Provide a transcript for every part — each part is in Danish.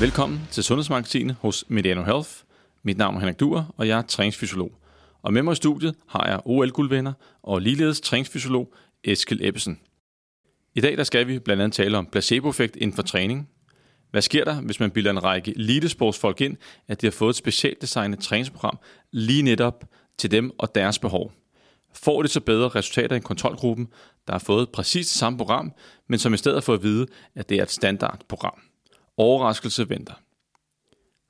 Velkommen til Sundhedsmagasinet hos Mediano Health. Mit navn er Henrik Duer, og jeg er træningsfysiolog. Og med mig i studiet har jeg OL-guldvinder og ligeledes træningsfysiolog Eskil Ebbesen. I dag der skal vi blandt andet tale om placeboeffekt inden for træning. Hvad sker der, hvis man bilder en række elitesportsfolk ind, at de har fået et specielt designet træningsprogram lige netop til dem og deres behov? Får de så bedre resultater end kontrolgruppen, der har fået præcis det samme program, men som i stedet har fået at vide, at det er et standardprogram? Overraskelse venter.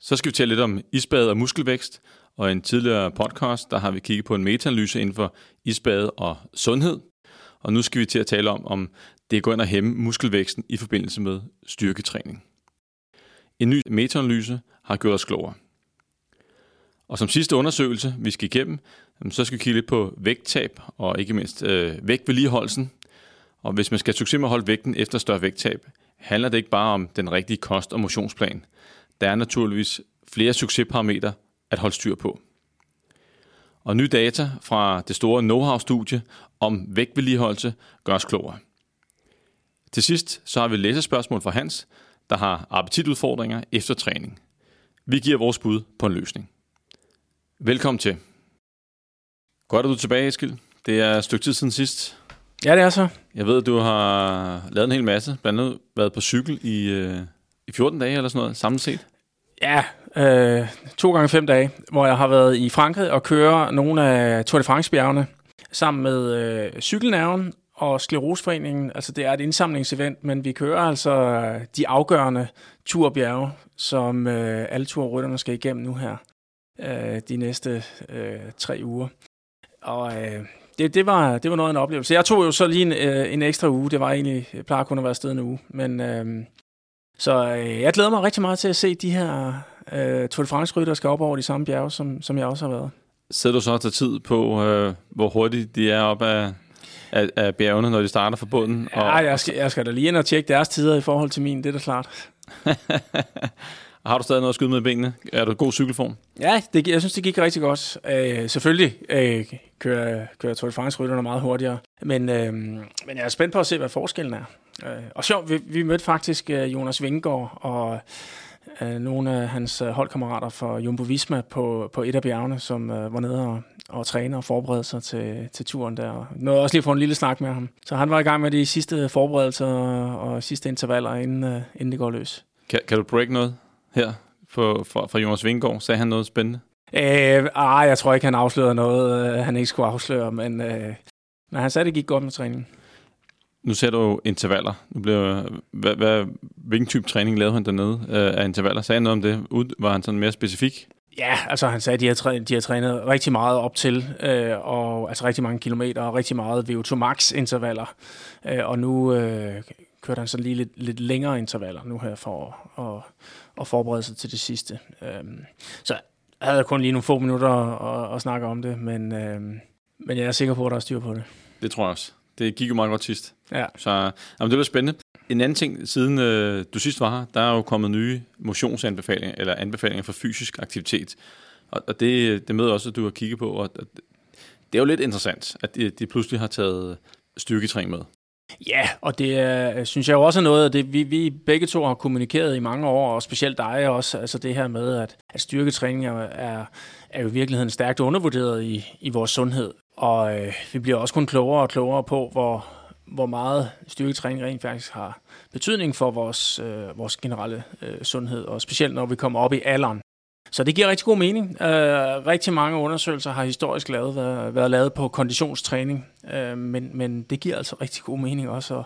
Så skal vi tale lidt om isbad og muskelvækst, og i en tidligere podcast, der har vi kigget på en metaanalyse inden for isbad og sundhed. Og nu skal vi til at tale om, om det går ind og hæmme muskelvæksten i forbindelse med styrketræning. En ny metaanalyse har gjort os klogere. Og som sidste undersøgelse, vi skal igennem, så skal vi kigge lidt på vægttab og ikke mindst øh, vægtvedligeholdelsen. Og hvis man skal have succes med at holde vægten efter større vægttab, handler det ikke bare om den rigtige kost- og motionsplan. Der er naturligvis flere succesparametre at holde styr på. Og nye data fra det store know-how-studie om vægtvedligeholdelse gør os klogere. Til sidst så har vi læsespørgsmål fra Hans, der har appetitudfordringer efter træning. Vi giver vores bud på en løsning. Velkommen til. Godt, at du er tilbage, Eskild. Det er et stykke tid siden sidst. Ja, det er så. Jeg ved, at du har lavet en hel masse. Blandt andet været på cykel i, øh, i 14 dage eller sådan noget, samlet set. Ja, øh, to gange fem dage, hvor jeg har været i Frankrig og køre nogle af Tour de France-bjergene sammen med øh, Cykelnerven og Skleroseforeningen. Altså, det er et indsamlingsevent, men vi kører altså de afgørende turbjerge, som øh, alle turrytterne skal igennem nu her øh, de næste øh, tre uger. Og øh, det, det, var, det var noget af en oplevelse. Jeg tog jo så lige en, øh, en ekstra uge. Det var egentlig, jeg plejer kun at være afsted en uge. Men, øh, så øh, jeg glæder mig rigtig meget til at se de her øh, Tour de France-rytter, skal op over de samme bjerge, som, som jeg også har været. Sætter du så til tid på, øh, hvor hurtigt de er op af, af, af bjergene, når de starter fra bunden? Ja, og, jeg, skal, jeg skal da lige ind og tjekke deres tider i forhold til min, det er da klart. Har du stadig noget at skyde med benene? Er du i god cykelform? Ja, det, jeg synes, det gik rigtig godt. Øh, selvfølgelig øh, kører, kører Tour de France-rytterne meget hurtigere, men, øh, men jeg er spændt på at se, hvad forskellen er. Øh, og sjovt, vi, vi mødte faktisk øh, Jonas Vingegaard og øh, nogle af hans øh, holdkammerater fra Jumbo Visma på, på et af bjergene, som øh, var nede og, og træne og forberede sig til, til turen der. Og nåede også lige få en lille snak med ham. Så han var i gang med de sidste forberedelser og, og sidste intervaller, inden, øh, inden det går løs. Kan, kan du break noget her for, for, fra Jonas Vingegaard? Sagde han noget spændende? Øh, ah, jeg tror ikke, han afslørede noget, øh, han ikke skulle afsløre, men, øh, men han sagde, det gik godt med træningen. Nu ser du intervaller. Nu bliver, hvad, hvad, hvilken type træning lavede han dernede øh, af intervaller? Sagde han noget om det? Var han sådan mere specifik? Ja, altså han sagde, at de har, trænet, de har trænet rigtig meget op til, øh, og altså rigtig mange kilometer, og rigtig meget VO2 max intervaller. Øh, og nu øh, kørte han så lige lidt, lidt længere intervaller nu her for at, at, at forberede sig til det sidste. Øh, så jeg havde kun lige nogle få minutter at, at snakke om det, men, øh, men jeg er sikker på, at der er styr på det. Det tror jeg også. Det gik jo meget godt sidst. Ja. Så jamen, det var spændende. En anden ting, siden øh, du sidst var her, der er jo kommet nye motionsanbefalinger, eller anbefalinger for fysisk aktivitet. Og, og det, det med også, at du har kigget på, og, det er jo lidt interessant, at de, de pludselig har taget styrketræning med. Ja, og det er, øh, synes jeg jo også er noget af det, vi, vi begge to har kommunikeret i mange år, og specielt dig også, altså det her med, at, at styrketræning er, er, er jo i virkeligheden stærkt undervurderet i, i vores sundhed. Og øh, vi bliver også kun klogere og klogere på, hvor, hvor meget styrketræning rent faktisk har betydning for vores, øh, vores generelle øh, sundhed, og specielt når vi kommer op i alderen. Så det giver rigtig god mening. Øh, rigtig mange undersøgelser har historisk lavet, været, været lavet på konditionstræning, øh, men, men det giver altså rigtig god mening også at,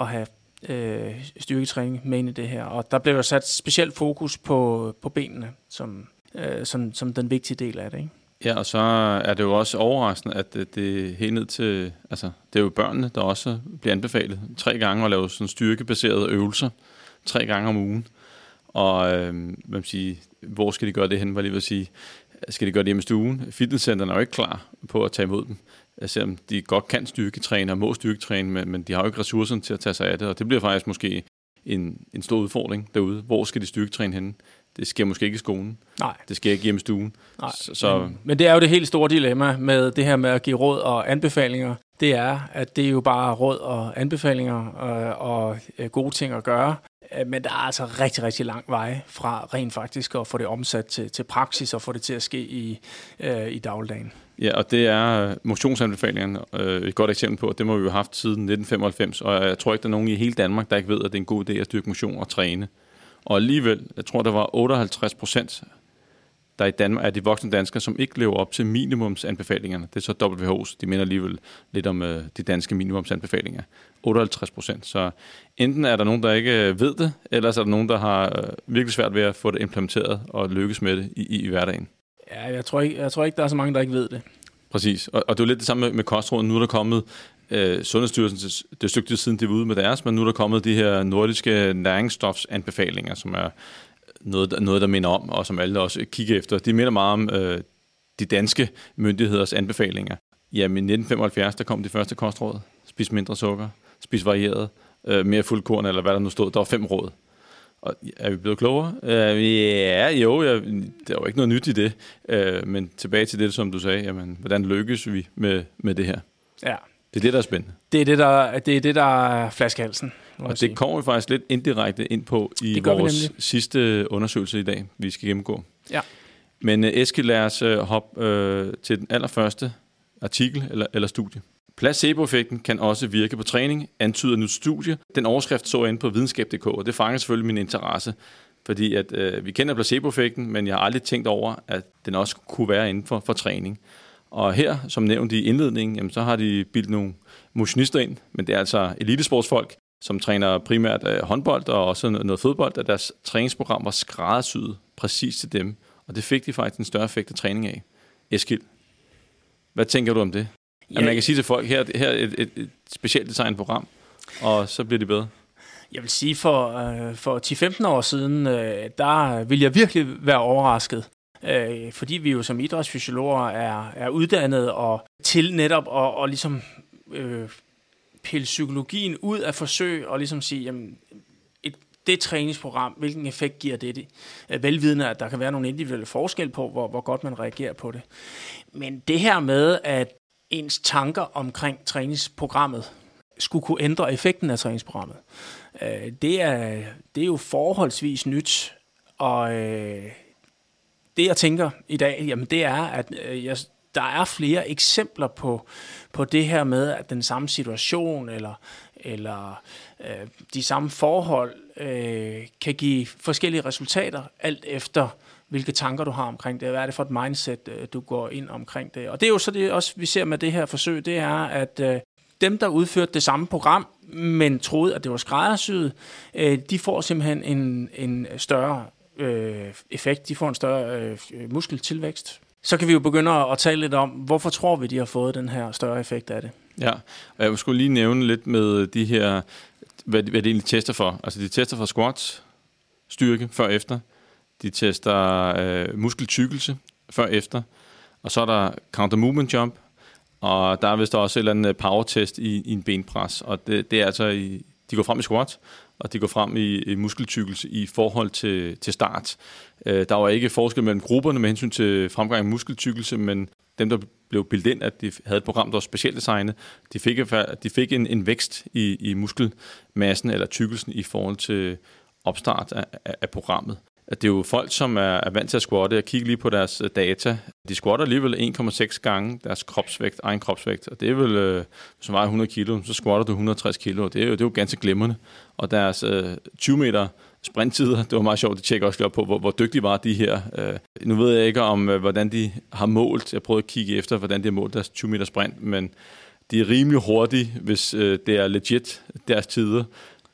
at have øh, styrketræning med ind i det her. Og der blev jo sat specielt fokus på, på benene som, øh, som, som den vigtige del af det. Ikke? Ja, og så er det jo også overraskende, at det, det er helt ned til, altså det er jo børnene, der også bliver anbefalet tre gange at lave sådan styrkebaserede øvelser, tre gange om ugen. Og øh, hvad sige, hvor skal de gøre det hen, var lige vil sige, skal de gøre det hjemme i stuen? Fitnesscenterne er jo ikke klar på at tage imod dem, selvom de godt kan styrketræne og må styrketræne, men, men de har jo ikke ressourcerne til at tage sig af det, og det bliver faktisk måske en, en stor udfordring derude. Hvor skal de styrketræne henne? Det sker måske ikke i skolen. Nej. Det sker ikke hjemme i stuen. Nej. Så, så... Men, men det er jo det helt store dilemma med det her med at give råd og anbefalinger. Det er, at det er jo bare råd og anbefalinger og, og gode ting at gøre. Øh, men der er altså rigtig, rigtig lang vej fra rent faktisk at få det omsat til, til praksis og få det til at ske i, øh, i dagligdagen. Ja, og det er øh, motionsanbefalingen øh, et godt eksempel på. Det må vi jo have haft siden 1995, og jeg tror ikke, der er nogen i hele Danmark, der ikke ved, at det er en god idé at dyrke motion og træne. Og alligevel, jeg tror, der var 58 procent der i Danmark er de voksne danskere, som ikke lever op til minimumsanbefalingerne. Det er så WHO's, de minder alligevel lidt om øh, de danske minimumsanbefalinger. 58 procent. Så enten er der nogen, der ikke øh, ved det, eller er der nogen, der har øh, virkelig svært ved at få det implementeret og lykkes med det i, i, i hverdagen. Ja, jeg tror, ikke, jeg tror ikke, der er så mange, der ikke ved det. Præcis, og, og det er jo lidt det samme med, med kostråden. Nu er der kommet øh, Sundhedsstyrelsen, det er et stykke siden, de var ude med deres, men nu er der kommet de her nordiske næringsstofsanbefalinger, som er noget, noget, der minder om, og som alle også kigger efter. De minder meget om øh, de danske myndigheders anbefalinger. Jamen, i 1975, der kom de første kostråd. Spis mindre sukker, spis varieret, øh, mere fuldkorn, eller hvad der nu stod. Der var fem råd. Og er vi blevet klogere? Øh, ja, jo, ja, der er jo ikke noget nyt i det. Øh, men tilbage til det, som du sagde, jamen, hvordan lykkes vi med, med det her? Ja. Det er det, der er spændende. Det er det, der, det er, det, der er flaskehalsen. Og det kommer vi faktisk lidt indirekte ind på i vores sidste undersøgelse i dag, vi skal gennemgå. Ja. Men uh, Eskild, lad os uh, hoppe uh, til den allerførste artikel eller, eller studie. Placeboeffekten kan også virke på træning, antyder nu studie. Den overskrift så jeg inde på videnskab.dk, og det fanger selvfølgelig min interesse, fordi at, uh, vi kender placeboeffekten, men jeg har aldrig tænkt over, at den også kunne være inden for, for træning. Og her, som nævnt i indledningen, jamen, så har de bildt nogle motionister ind, men det er altså elitesportsfolk, som træner primært øh, håndbold og også noget fodbold, at deres træningsprogram var skræddersyet præcis til dem. Og det fik de faktisk en større effekt af træning af. Eskild, hvad tænker du om det? Ja. At man kan sige til folk, her, her er et, et, et specielt designet program, og så bliver det bedre. Jeg vil sige, for, øh, for 10-15 år siden, øh, der ville jeg virkelig være overrasket. Øh, fordi vi jo som idrætsfysiologer er, er uddannet og til netop at og ligesom, øh, pille psykologien ud af forsøg og ligesom sige, jamen, et, det træningsprogram, hvilken effekt giver det? Øh, velvidende, at der kan være nogle individuelle forskel på, hvor, hvor godt man reagerer på det. Men det her med, at ens tanker omkring træningsprogrammet skulle kunne ændre effekten af træningsprogrammet, øh, det, er, det er jo forholdsvis nyt, og øh, det jeg tænker i dag, jamen det er, at øh, jeg der er flere eksempler på, på det her med, at den samme situation eller, eller øh, de samme forhold øh, kan give forskellige resultater, alt efter hvilke tanker du har omkring det, hvad er det for et mindset, øh, du går ind omkring det. Og det er jo så det også, vi ser med det her forsøg, det er, at øh, dem, der udførte det samme program, men troede, at det var skræddersyet, øh, de får simpelthen en, en større øh, effekt, de får en større øh, muskeltilvækst, så kan vi jo begynde at tale lidt om, hvorfor tror vi, de har fået den her større effekt af det? Ja, og jeg skulle lige nævne lidt med de her, hvad, hvad de egentlig tester for. Altså de tester for squats, styrke før og efter. De tester øh, muskeltykkelse før og efter. Og så er der counter movement jump, og der er vist også et eller andet power test i, i en benpres. Og det, det er altså, i, de går frem i squats, og de går frem i, i muskeltykkelse i forhold til, til start. Øh, der var ikke forskel mellem grupperne med hensyn til fremgang i muskeltykkelse, men dem, der blev bildet ind, at de havde et program, der var specielt designet, de fik, de fik en, en vækst i, i muskelmassen eller tykkelsen i forhold til opstart af, af programmet at det er jo folk, som er, er vant til at squatte. Jeg kigger lige på deres øh, data. De squatter alligevel 1,6 gange deres kropsvægt, egen kropsvægt. Og det er vel, øh, hvis man vejer 100 kilo, så squatter du 160 kilo. Det er jo, det er jo ganske glimrende. Og deres øh, 20 meter sprinttider, det var meget sjovt, at tjekke også op på, hvor, hvor dygtige var de her. Øh, nu ved jeg ikke om, øh, hvordan de har målt. Jeg prøvede at kigge efter, hvordan de har målt deres 20 meter sprint, men de er rimelig hurtige, hvis øh, det er legit deres tider.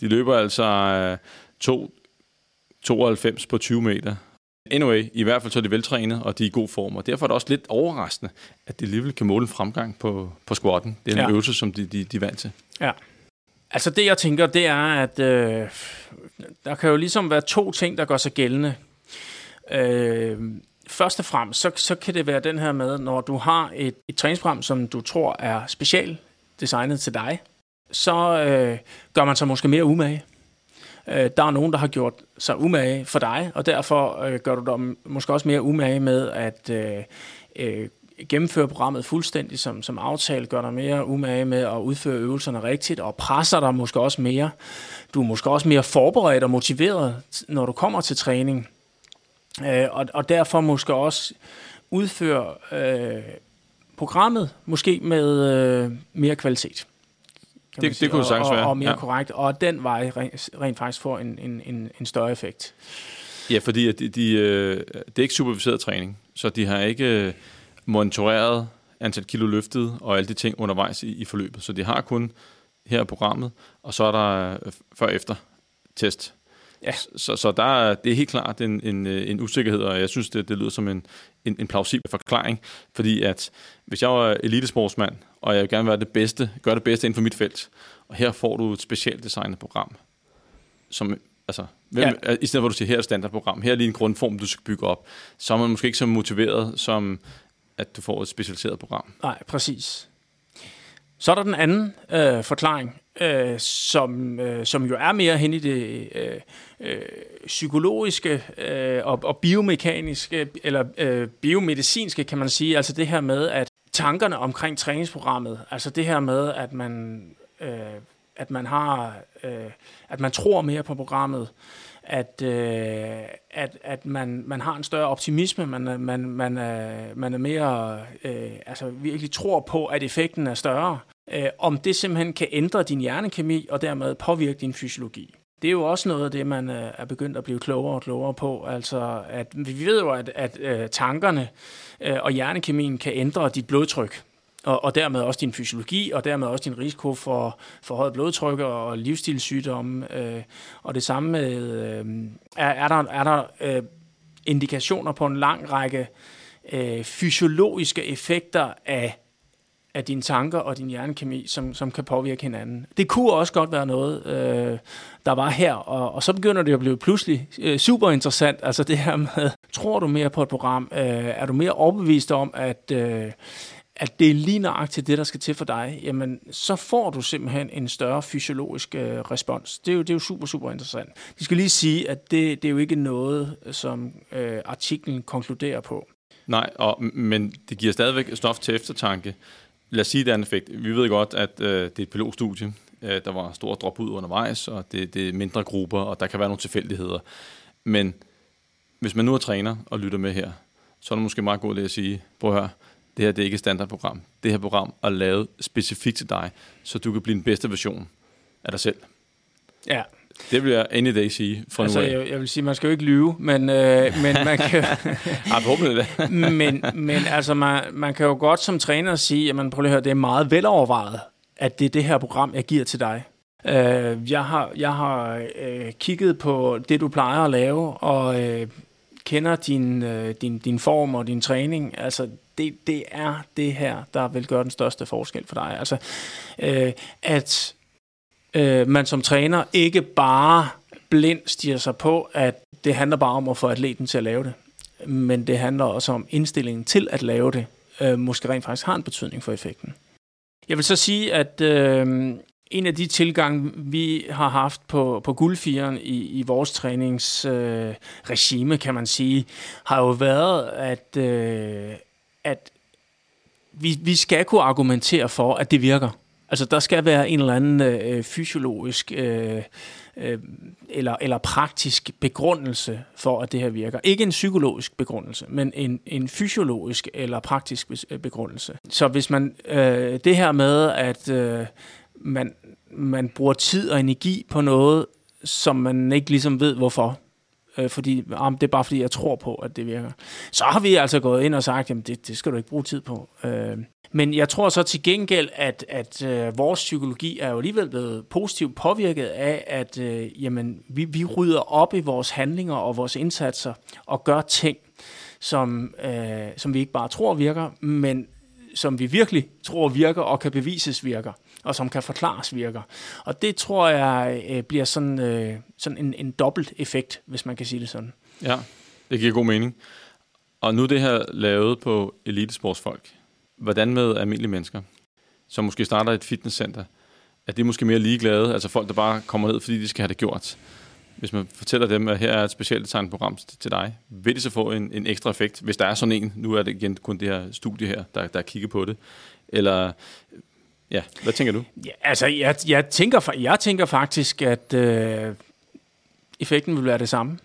De løber altså øh, to 92 på 20 meter. Anyway, i hvert fald så er de veltrænet, og de er i god form, og derfor er det også lidt overraskende, at de alligevel kan måle en fremgang på, på squatten. Det er en ja. øvelse, som de, de, de er vant til. Ja. Altså det, jeg tænker, det er, at øh, der kan jo ligesom være to ting, der gør sig gældende. Øh, først og fremmest, så, så kan det være den her med, når du har et, et træningsprogram, som du tror er specielt designet til dig, så øh, gør man sig måske mere umage. Øh, der er nogen, der har gjort sig umage for dig, og derfor øh, gør du dig måske også mere umage med at øh, øh, gennemføre programmet fuldstændig som, som aftalt, gør dig mere umage med at udføre øvelserne rigtigt, og presser dig måske også mere. Du er måske også mere forberedt og motiveret, når du kommer til træning. Øh, og, og derfor måske også udføre øh, programmet måske med øh, mere kvalitet. Det, det kunne sagtens være. Og, og mere ja. korrekt, og den vej rent, rent faktisk får en, en, en, en større effekt. Ja, fordi de, de, øh, det er ikke superviseret træning, så de har ikke øh, monitoreret antal kilo løftet og alle de ting undervejs i, i forløbet. Så de har kun her programmet, og så er der øh, før-efter test. Ja. Så, så der er, det er helt klart en, en, en usikkerhed, og jeg synes, det, det lyder som en, en, en plausibel forklaring, fordi at hvis jeg var elitesportsmand, og jeg vil gerne være det bedste, gøre det bedste inden for mit felt, og her får du et specielt designet program, som altså, hvem, ja. i stedet for at du siger, her er et standardprogram, her er lige en grundform, du skal bygge op, så er man måske ikke så motiveret, som at du får et specialiseret program. Nej, præcis. Så er der den anden øh, forklaring, øh, som, øh, som jo er mere hen i det øh, øh, psykologiske øh, og, og biomekaniske, eller øh, biomedicinske, kan man sige. Altså det her med, at tankerne omkring træningsprogrammet, altså det her med, at man, øh, at man har, øh, at man tror mere på programmet, at, øh, at, at man, man har en større optimisme, man, man, man, er, man er mere, øh, altså virkelig tror på, at effekten er større, øh, om det simpelthen kan ændre din hjernekemi og dermed påvirke din fysiologi. Det er jo også noget af det, man øh, er begyndt at blive klogere og klogere på. Altså, at vi ved jo, at, at øh, tankerne øh, og hjernekemien kan ændre dit blodtryk og, og dermed også din fysiologi, og dermed også din risiko for, for højt blodtryk og livsstilssygdomme. Øh, og det samme med, øh, er, er der, er der øh, indikationer på en lang række øh, fysiologiske effekter af af dine tanker og din hjernekemi, som, som kan påvirke hinanden. Det kunne også godt være noget, øh, der var her, og, og så begynder det at blive pludselig øh, super interessant. Altså det her med, tror du mere på et program? Øh, er du mere overbevist om, at, øh, at det er lige nøjagtigt det, der skal til for dig, jamen så får du simpelthen en større fysiologisk øh, respons. Det er, jo, det er jo super, super interessant. De skal lige sige, at det, det er jo ikke noget, som øh, artiklen konkluderer på. Nej, og, men det giver stadigvæk stof til eftertanke. Lad os sige, det er en effekt. Vi ved godt, at øh, det er et pilotstudie. Øh, der var stor drop ud undervejs, og det, det er mindre grupper, og der kan være nogle tilfældigheder. Men hvis man nu er træner og lytter med her, så er det måske meget godt at sige, prøv at høre, det her det er ikke et standardprogram. Det her program er lavet specifikt til dig, så du kan blive den bedste version af dig selv. Ja. Det vil jeg any day sige fra altså, nu af. Jeg, jeg vil sige, man skal jo ikke lyve, men, øh, men man kan... ja, det. men, men altså, man, man kan jo godt som træner sige, at man prøver at høre, det er meget velovervejet, at det er det her program, jeg giver til dig. Øh, jeg har, jeg har øh, kigget på det, du plejer at lave, og øh, kender din, øh, din, din form og din træning. Altså, det, det er det her, der vil gøre den største forskel for dig. Altså, øh, at øh, man som træner ikke bare blindt stiger sig på, at det handler bare om at få atleten til at lave det. Men det handler også om indstillingen til at lave det, øh, måske rent faktisk har en betydning for effekten. Jeg vil så sige, at øh, en af de tilgange, vi har haft på, på guldfieren i, i vores træningsregime, øh, kan man sige, har jo været, at, øh, at vi, vi skal kunne argumentere for, at det virker. Altså, der skal være en eller anden øh, fysiologisk øh, øh, eller, eller praktisk begrundelse for, at det her virker. Ikke en psykologisk begrundelse, men en, en fysiologisk eller praktisk øh, begrundelse. Så hvis man, øh, det her med, at øh, man, man bruger tid og energi på noget, som man ikke ligesom ved hvorfor, øh, fordi ah, det er bare fordi, jeg tror på, at det virker. Så har vi altså gået ind og sagt, jamen det, det skal du ikke bruge tid på. Øh, men jeg tror så til gengæld, at, at øh, vores psykologi er jo alligevel blevet positivt påvirket af, at øh, jamen, vi, vi rydder op i vores handlinger og vores indsatser og gør ting, som, øh, som vi ikke bare tror virker, men som vi virkelig tror virker og kan bevises virker, og som kan forklares virker. Og det tror jeg øh, bliver sådan, øh, sådan en, en dobbelt effekt, hvis man kan sige det sådan. Ja, det giver god mening. Og nu er det her lavet på elitesportsfolk. Hvordan med almindelige mennesker, som måske starter et fitnesscenter? Er det måske mere ligeglade, altså folk, der bare kommer ned, fordi de skal have det gjort? hvis man fortæller dem, at her er et specielt program til dig, vil det så få en, en ekstra effekt, hvis der er sådan en? Nu er det igen kun det her studie her, der, der kigger på det. Eller, ja, hvad tænker du? Ja, altså, jeg, jeg, tænker, jeg tænker faktisk, at øh, effekten vil være det samme.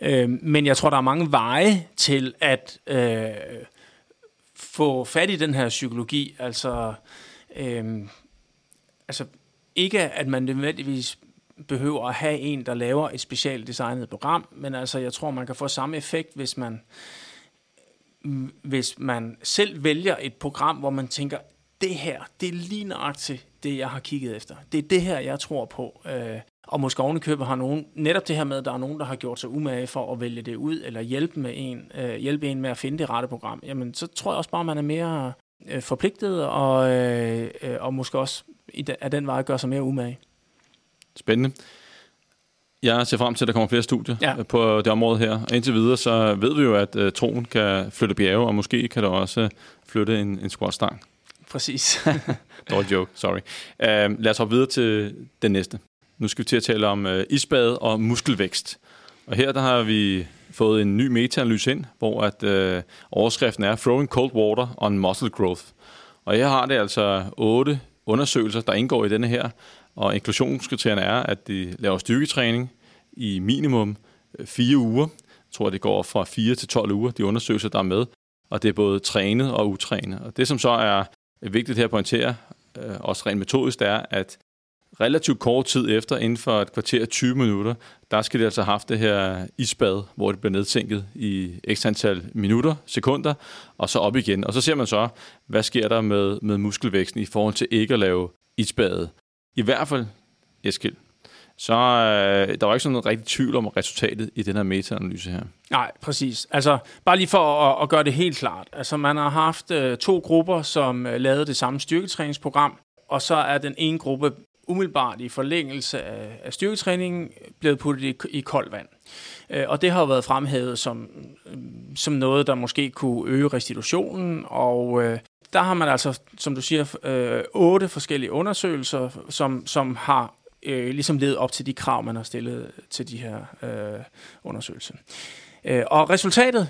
Øh, men jeg tror, der er mange veje til at øh, få fat i den her psykologi. Altså, øhm, altså ikke at man nødvendigvis behøver at have en, der laver et specielt designet program, men altså jeg tror, man kan få samme effekt, hvis man hvis man selv vælger et program, hvor man tænker, det her, det er lige nøjagtigt det, jeg har kigget efter. Det er det her, jeg tror på. Øh, og måske ovenikøbet har nogen, netop det her med, at der er nogen, der har gjort sig umage for at vælge det ud, eller hjælpe, med en, øh, hjælpe en med at finde det rette program, jamen så tror jeg også bare, at man er mere øh, forpligtet, og, øh, øh, og måske også i den, af den vej gør sig mere umage. Spændende. Jeg ser frem til, at der kommer flere studier ja. på det område her. Og indtil videre, så ved vi jo, at troen kan flytte bjerge, og måske kan der også flytte en, en squatstang. Præcis. Dårlig joke, sorry. Uh, lad os hoppe videre til den næste. Nu skal vi til at tale om uh, isbad og muskelvækst. Og her der har vi fået en ny metaanalyse ind, hvor at uh, overskriften er Throwing Cold Water on Muscle Growth. Og her har det altså otte undersøgelser, der indgår i denne her, og inklusionskriterierne er, at de laver styrketræning i minimum øh, fire uger. Jeg tror, det går fra 4 til 12 uger, de undersøgelser, der er med. Og det er både trænet og utrænet. Og det, som så er vigtigt her at pointere, øh, også rent metodisk, det er, at relativt kort tid efter, inden for et kvarter 20 minutter, der skal det altså have haft det her isbad, hvor det bliver nedsænket i x antal minutter, sekunder, og så op igen. Og så ser man så, hvad sker der med, med muskelvæksten i forhold til ikke at lave isbadet. I hvert fald, Eskild, så øh, der var ikke sådan noget rigtig tvivl om resultatet i den her metaanalyse her. Nej, præcis. Altså, bare lige for at, at gøre det helt klart. Altså, man har haft øh, to grupper, som øh, lavede det samme styrketræningsprogram, og så er den ene gruppe umiddelbart i forlængelse af, af styrketræningen blevet puttet i, i koldt vand. Øh, og det har været fremhævet som, øh, som noget, der måske kunne øge restitutionen, og øh, der har man altså, som du siger, øh, otte forskellige undersøgelser, som, som har øh, ligesom levet op til de krav, man har stillet til de her øh, undersøgelser. Øh, og resultatet,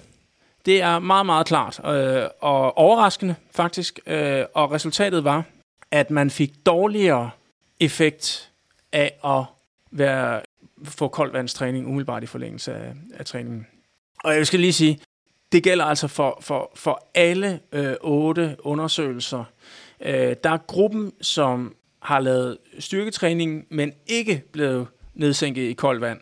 det er meget, meget klart øh, og overraskende faktisk. Øh, og resultatet var, at man fik dårligere effekt af at være, få koldvandstræning umiddelbart i forlængelse af, af træningen. Og jeg skal lige sige, det gælder altså for, for, for alle øh, otte undersøgelser. Øh, der er gruppen, som har lavet styrketræning, men ikke blevet nedsænket i koldt vand.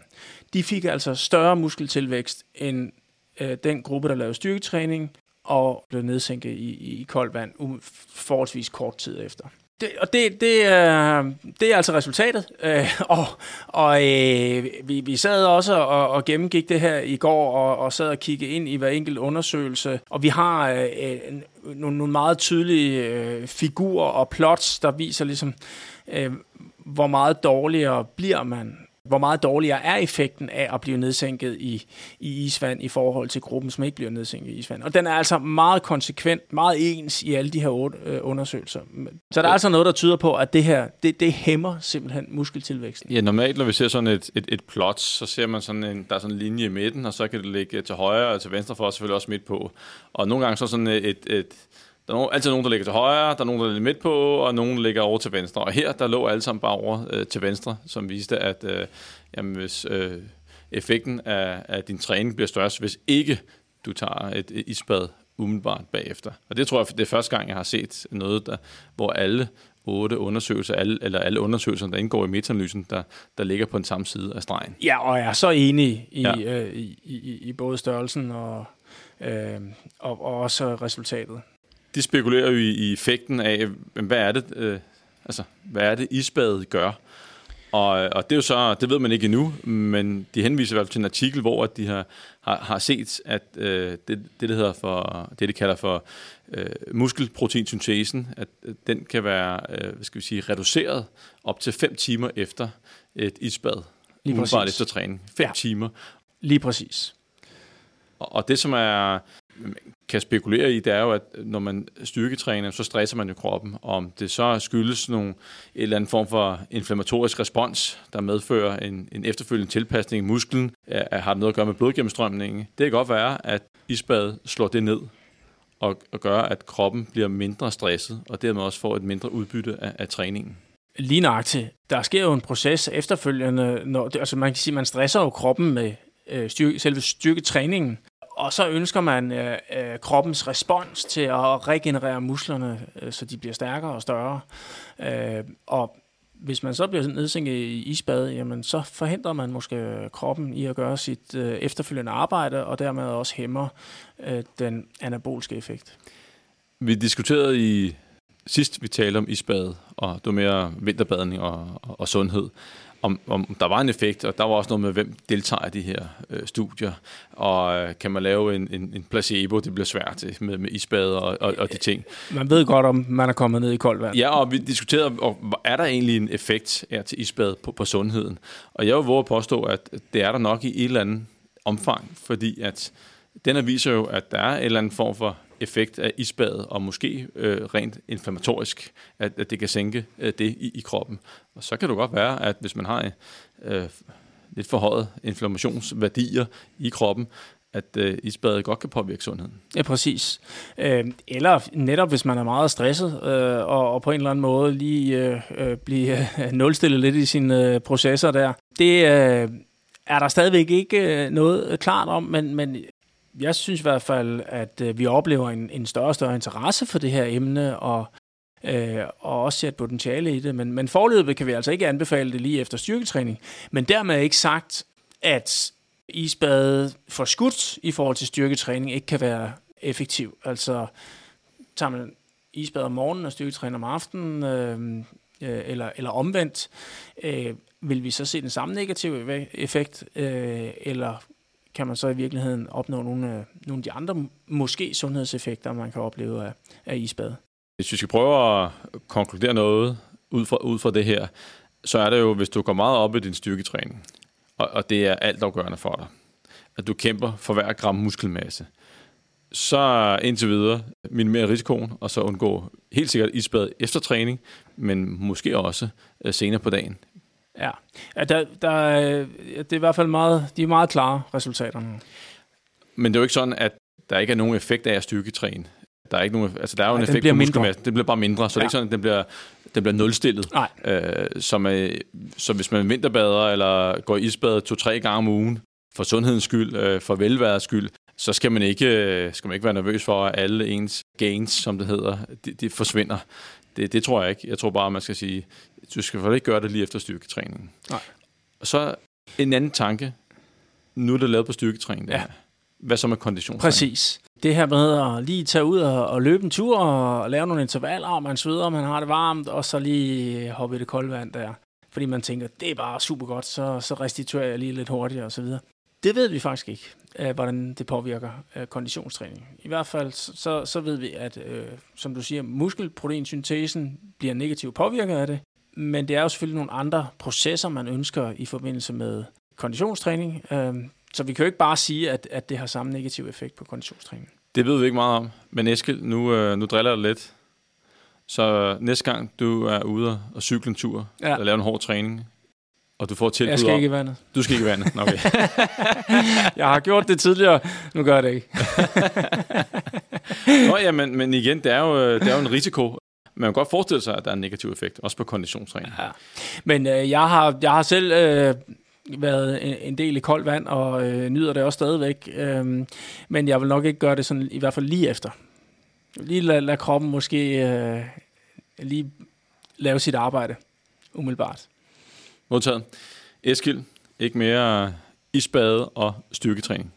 De fik altså større muskeltilvækst end øh, den gruppe, der lavede styrketræning og blev nedsænket i, i, koldt vand um, forholdsvis kort tid efter. Det, og det, det, er, det er altså resultatet. Øh, og og øh, vi, vi sad også og, og gennemgik det her i går og, og sad og kiggede ind i hver enkelt undersøgelse. Og vi har øh, øh nogle, nogle meget tydelige øh, figurer og plots, der viser ligesom, øh, hvor meget dårligere bliver man hvor meget dårligere er effekten af at blive nedsænket i, i isvand i forhold til gruppen, som ikke bliver nedsænket i isvand. Og den er altså meget konsekvent, meget ens i alle de her otte, øh, undersøgelser. Så der er altså noget, der tyder på, at det her, det, det hæmmer simpelthen muskeltilvæksten. Ja, normalt når vi ser sådan et, et, et plot, så ser man sådan en, der er sådan en linje i midten, og så kan det ligge til højre og til venstre for, os, selvfølgelig også midt på. Og nogle gange så sådan et, et, et der er altid nogen, der ligger til højre, der er nogen, der ligger midt på, og nogen, der ligger over til venstre. Og her, der lå alle sammen bare over øh, til venstre, som viste, at øh, jamen, hvis øh, effekten af, af din træning bliver størst, hvis ikke du tager et, et isbad umiddelbart bagefter. Og det tror jeg, det er første gang, jeg har set noget, der, hvor alle otte undersøgelser, alle, eller alle undersøgelser, der indgår i metaanalysen, der, der ligger på den samme side af stregen. Ja, og jeg er så enig i, ja. øh, i, i, i både størrelsen og, øh, og, og også resultatet de spekulerer jo i, i effekten af, hvad er det, øh, altså, hvad er det isbadet gør. Og, og det er jo så, det ved man ikke endnu, men de henviser i hvert fald til en artikel, hvor de har, har, har set, at øh, det, det, der hedder for, det, de kalder for øh, muskelproteinsyntesen, at den kan være, øh, hvad skal vi sige, reduceret op til 5 timer efter et isbad. Lige præcis. efter træning. 5 ja. timer. Lige præcis. Og, og det, som er kan spekulere i, det er jo, at når man styrketræner, så stresser man jo kroppen. Og om det så skyldes nogle, en eller anden form for inflammatorisk respons, der medfører en, en efterfølgende tilpasning i musklen, er, har noget at gøre med blodgennemstrømningen. Det kan godt være, at isbad slår det ned og, og gør, at kroppen bliver mindre stresset, og dermed også får et mindre udbytte af, af træningen. Lige nøjagtigt. Der sker jo en proces efterfølgende, når, altså man kan sige, man stresser jo kroppen med øh, styrke, selve styrketræningen, og så ønsker man øh, øh, kroppens respons til at regenerere musklerne, øh, så de bliver stærkere og større. Øh, og hvis man så bliver nedsænket i isbad, jamen så forhindrer man måske kroppen i at gøre sit øh, efterfølgende arbejde, og dermed også hæmmer øh, den anabolske effekt. Vi diskuterede i sidst, vi talte om isbad, og det var mere vinterbadning og, og, og sundhed om, om der var en effekt, og der var også noget med, hvem deltager i de her øh, studier, og øh, kan man lave en, en, en placebo, det bliver svært til, med, med isbad og, og, og de ting. Man ved godt, om man er kommet ned i koldt vand. Ja, og vi diskuterede, og er der egentlig en effekt her til isbad på, på sundheden? Og jeg vil våge at påstå, at det er der nok i et eller andet omfang, fordi at den viser jo, at der er en eller anden form for effekt af isbadet, og måske øh, rent inflammatorisk, at, at det kan sænke øh, det i, i kroppen. Og så kan det godt være, at hvis man har øh, lidt forhøjet inflammationsværdier i kroppen, at øh, isbadet godt kan påvirke sundheden. Ja, præcis. Øh, eller netop hvis man er meget stresset, øh, og, og på en eller anden måde lige øh, øh blive øh, nulstillet lidt i sine øh, processer der. Det øh, er der stadigvæk ikke øh, noget øh, klart om, men, men jeg synes i hvert fald, at øh, vi oplever en, en større og større interesse for det her emne, og, øh, og også ser et potentiale i det. Men, men forløbet kan vi altså ikke anbefale det lige efter styrketræning. Men dermed ikke sagt, at isbad for skudt i forhold til styrketræning ikke kan være effektiv. Altså tager man isbad om morgenen og styrketræner om aftenen, øh, øh, eller, eller omvendt, øh, vil vi så se den samme negative effekt, øh, eller kan man så i virkeligheden opnå nogle, af, nogle af de andre, måske sundhedseffekter, man kan opleve af, af isbad. Hvis vi skal prøve at konkludere noget ud fra, ud fra det her, så er det jo, hvis du går meget op i din styrketræning, og, og det er altafgørende for dig, at du kæmper for hver gram muskelmasse, så indtil videre minimere risikoen, og så undgå helt sikkert isbad efter træning, men måske også øh, senere på dagen. Ja, ja der, der, det er i hvert fald meget, de er meget klare resultaterne. Men det er jo ikke sådan, at der ikke er nogen effekt af at styrketræne. Der er ikke nogen, altså der er jo Nej, en effekt på muskelmassen. Det bliver bare mindre, så ja. det er ikke sådan, at den bliver, den bliver nulstillet. Nej. Øh, som er, så hvis man vinterbader eller går i isbad to-tre gange om ugen, for sundhedens skyld, øh, for velværets skyld, så skal man ikke, øh, skal man ikke være nervøs for, at alle ens gains, som det hedder, de, de forsvinder. Det, det tror jeg ikke. Jeg tror bare, man skal sige, du skal faktisk ikke gøre det lige efter styrketræningen. Nej. Og så en anden tanke. Nu er det lavet på styrketræning. Ja. Hvad så med konditionstræning? Præcis. Det her med at lige tage ud og, og løbe en tur og lave nogle intervaller, og man sveder, og man har det varmt, og så lige hoppe i det kolde vand der. Fordi man tænker, det er bare super godt, så, så restituerer jeg lige lidt hurtigere og så videre. Det ved vi faktisk ikke, øh, hvordan det påvirker øh, konditionstræning. I hvert fald så, så ved vi, at øh, som du siger, muskelproteinsyntesen bliver negativt påvirket af det, men det er jo selvfølgelig nogle andre processer, man ønsker i forbindelse med konditionstræning. Så vi kan jo ikke bare sige, at, at det har samme negativ effekt på konditionstræning. Det ved vi ikke meget om, men Eskild, nu, nu driller jeg lidt. Så næste gang du er ude og cykle en tur, ja. eller lave en hård træning, og du får tilbud Jeg skal ikke i vandet. Du skal ikke i vandet, okay. jeg har gjort det tidligere, nu gør jeg det ikke. Nå ja, men, men igen, det er, jo, det er jo en risiko. Man kan godt forestille sig, at der er en negativ effekt, også på konditionstræning. Ja. Men øh, jeg, har, jeg har selv øh, været en, en del i koldt vand, og øh, nyder det også stadigvæk. Øh, men jeg vil nok ikke gøre det sådan, i hvert fald lige efter. Lige lade, lade kroppen måske øh, lige lave sit arbejde, umiddelbart. Modtaget. Eskild, ikke mere isbade og styrketræning.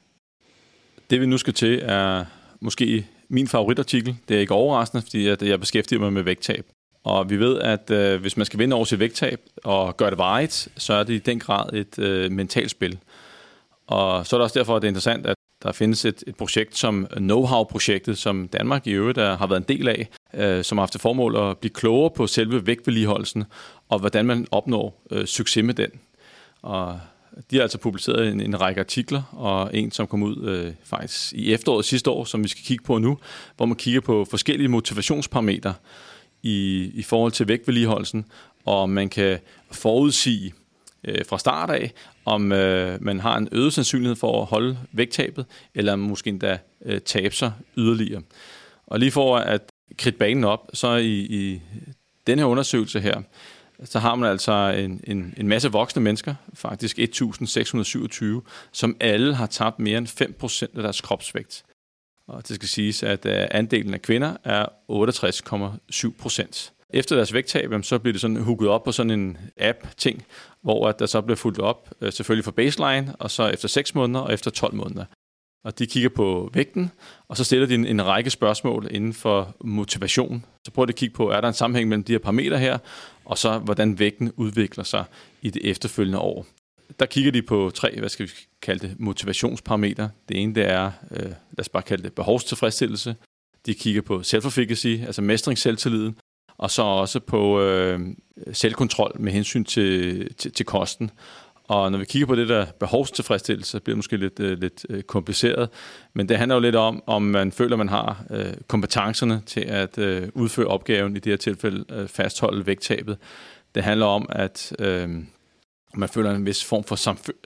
Det vi nu skal til er måske min favoritartikel. Det er ikke overraskende, fordi at jeg beskæftiger mig med vægttab. Og vi ved, at øh, hvis man skal vinde over sit vægttab og gøre det varigt, så er det i den grad et øh, mentalt spil. Og så er det også derfor, at det er interessant, at der findes et, et projekt som Know-how-projektet, som Danmark i øvrigt øh, har været en del af, øh, som har haft til formål at blive klogere på selve vægtvedligeholdelsen, og hvordan man opnår øh, succes med den. Og de har altså publiceret en, en række artikler, og en, som kom ud øh, faktisk i efteråret sidste år, som vi skal kigge på nu, hvor man kigger på forskellige motivationsparametre i, i forhold til vægtvedligeholdelsen, og man kan forudsige øh, fra start af, om øh, man har en øget sandsynlighed for at holde vægttabet, eller måske endda øh, tabe sig yderligere. Og lige for at kridte banen op, så i, i den her undersøgelse her, så har man altså en, en, en masse voksne mennesker, faktisk 1627, som alle har tabt mere end 5% af deres kropsvægt. Og det skal siges, at øh, andelen af kvinder er 68,7%. Efter deres vægttab, så bliver det sådan hugget op på sådan en app-ting, hvor at der så bliver fuldt op, øh, selvfølgelig for baseline, og så efter 6 måneder og efter 12 måneder. Og de kigger på vægten, og så stiller de en, en række spørgsmål inden for motivation. Så prøver de at kigge på, er der en sammenhæng mellem de her parametre her, og så hvordan vægten udvikler sig i det efterfølgende år. Der kigger de på tre, hvad skal vi kalde det, motivationsparametre. Det ene det er, øh, lad os bare kalde det behovstilfredsstillelse. De kigger på self-efficacy, altså mestringsselvtilliden, og så også på øh, selvkontrol med hensyn til, til, til kosten. Og når vi kigger på det der behovstilfredsstillelse, så bliver det måske lidt, øh, lidt øh, kompliceret. Men det handler jo lidt om, om man føler, man har øh, kompetencerne til at øh, udføre opgaven, i det her tilfælde øh, fastholde vægttabet. Det handler om, at øh, man føler en vis form for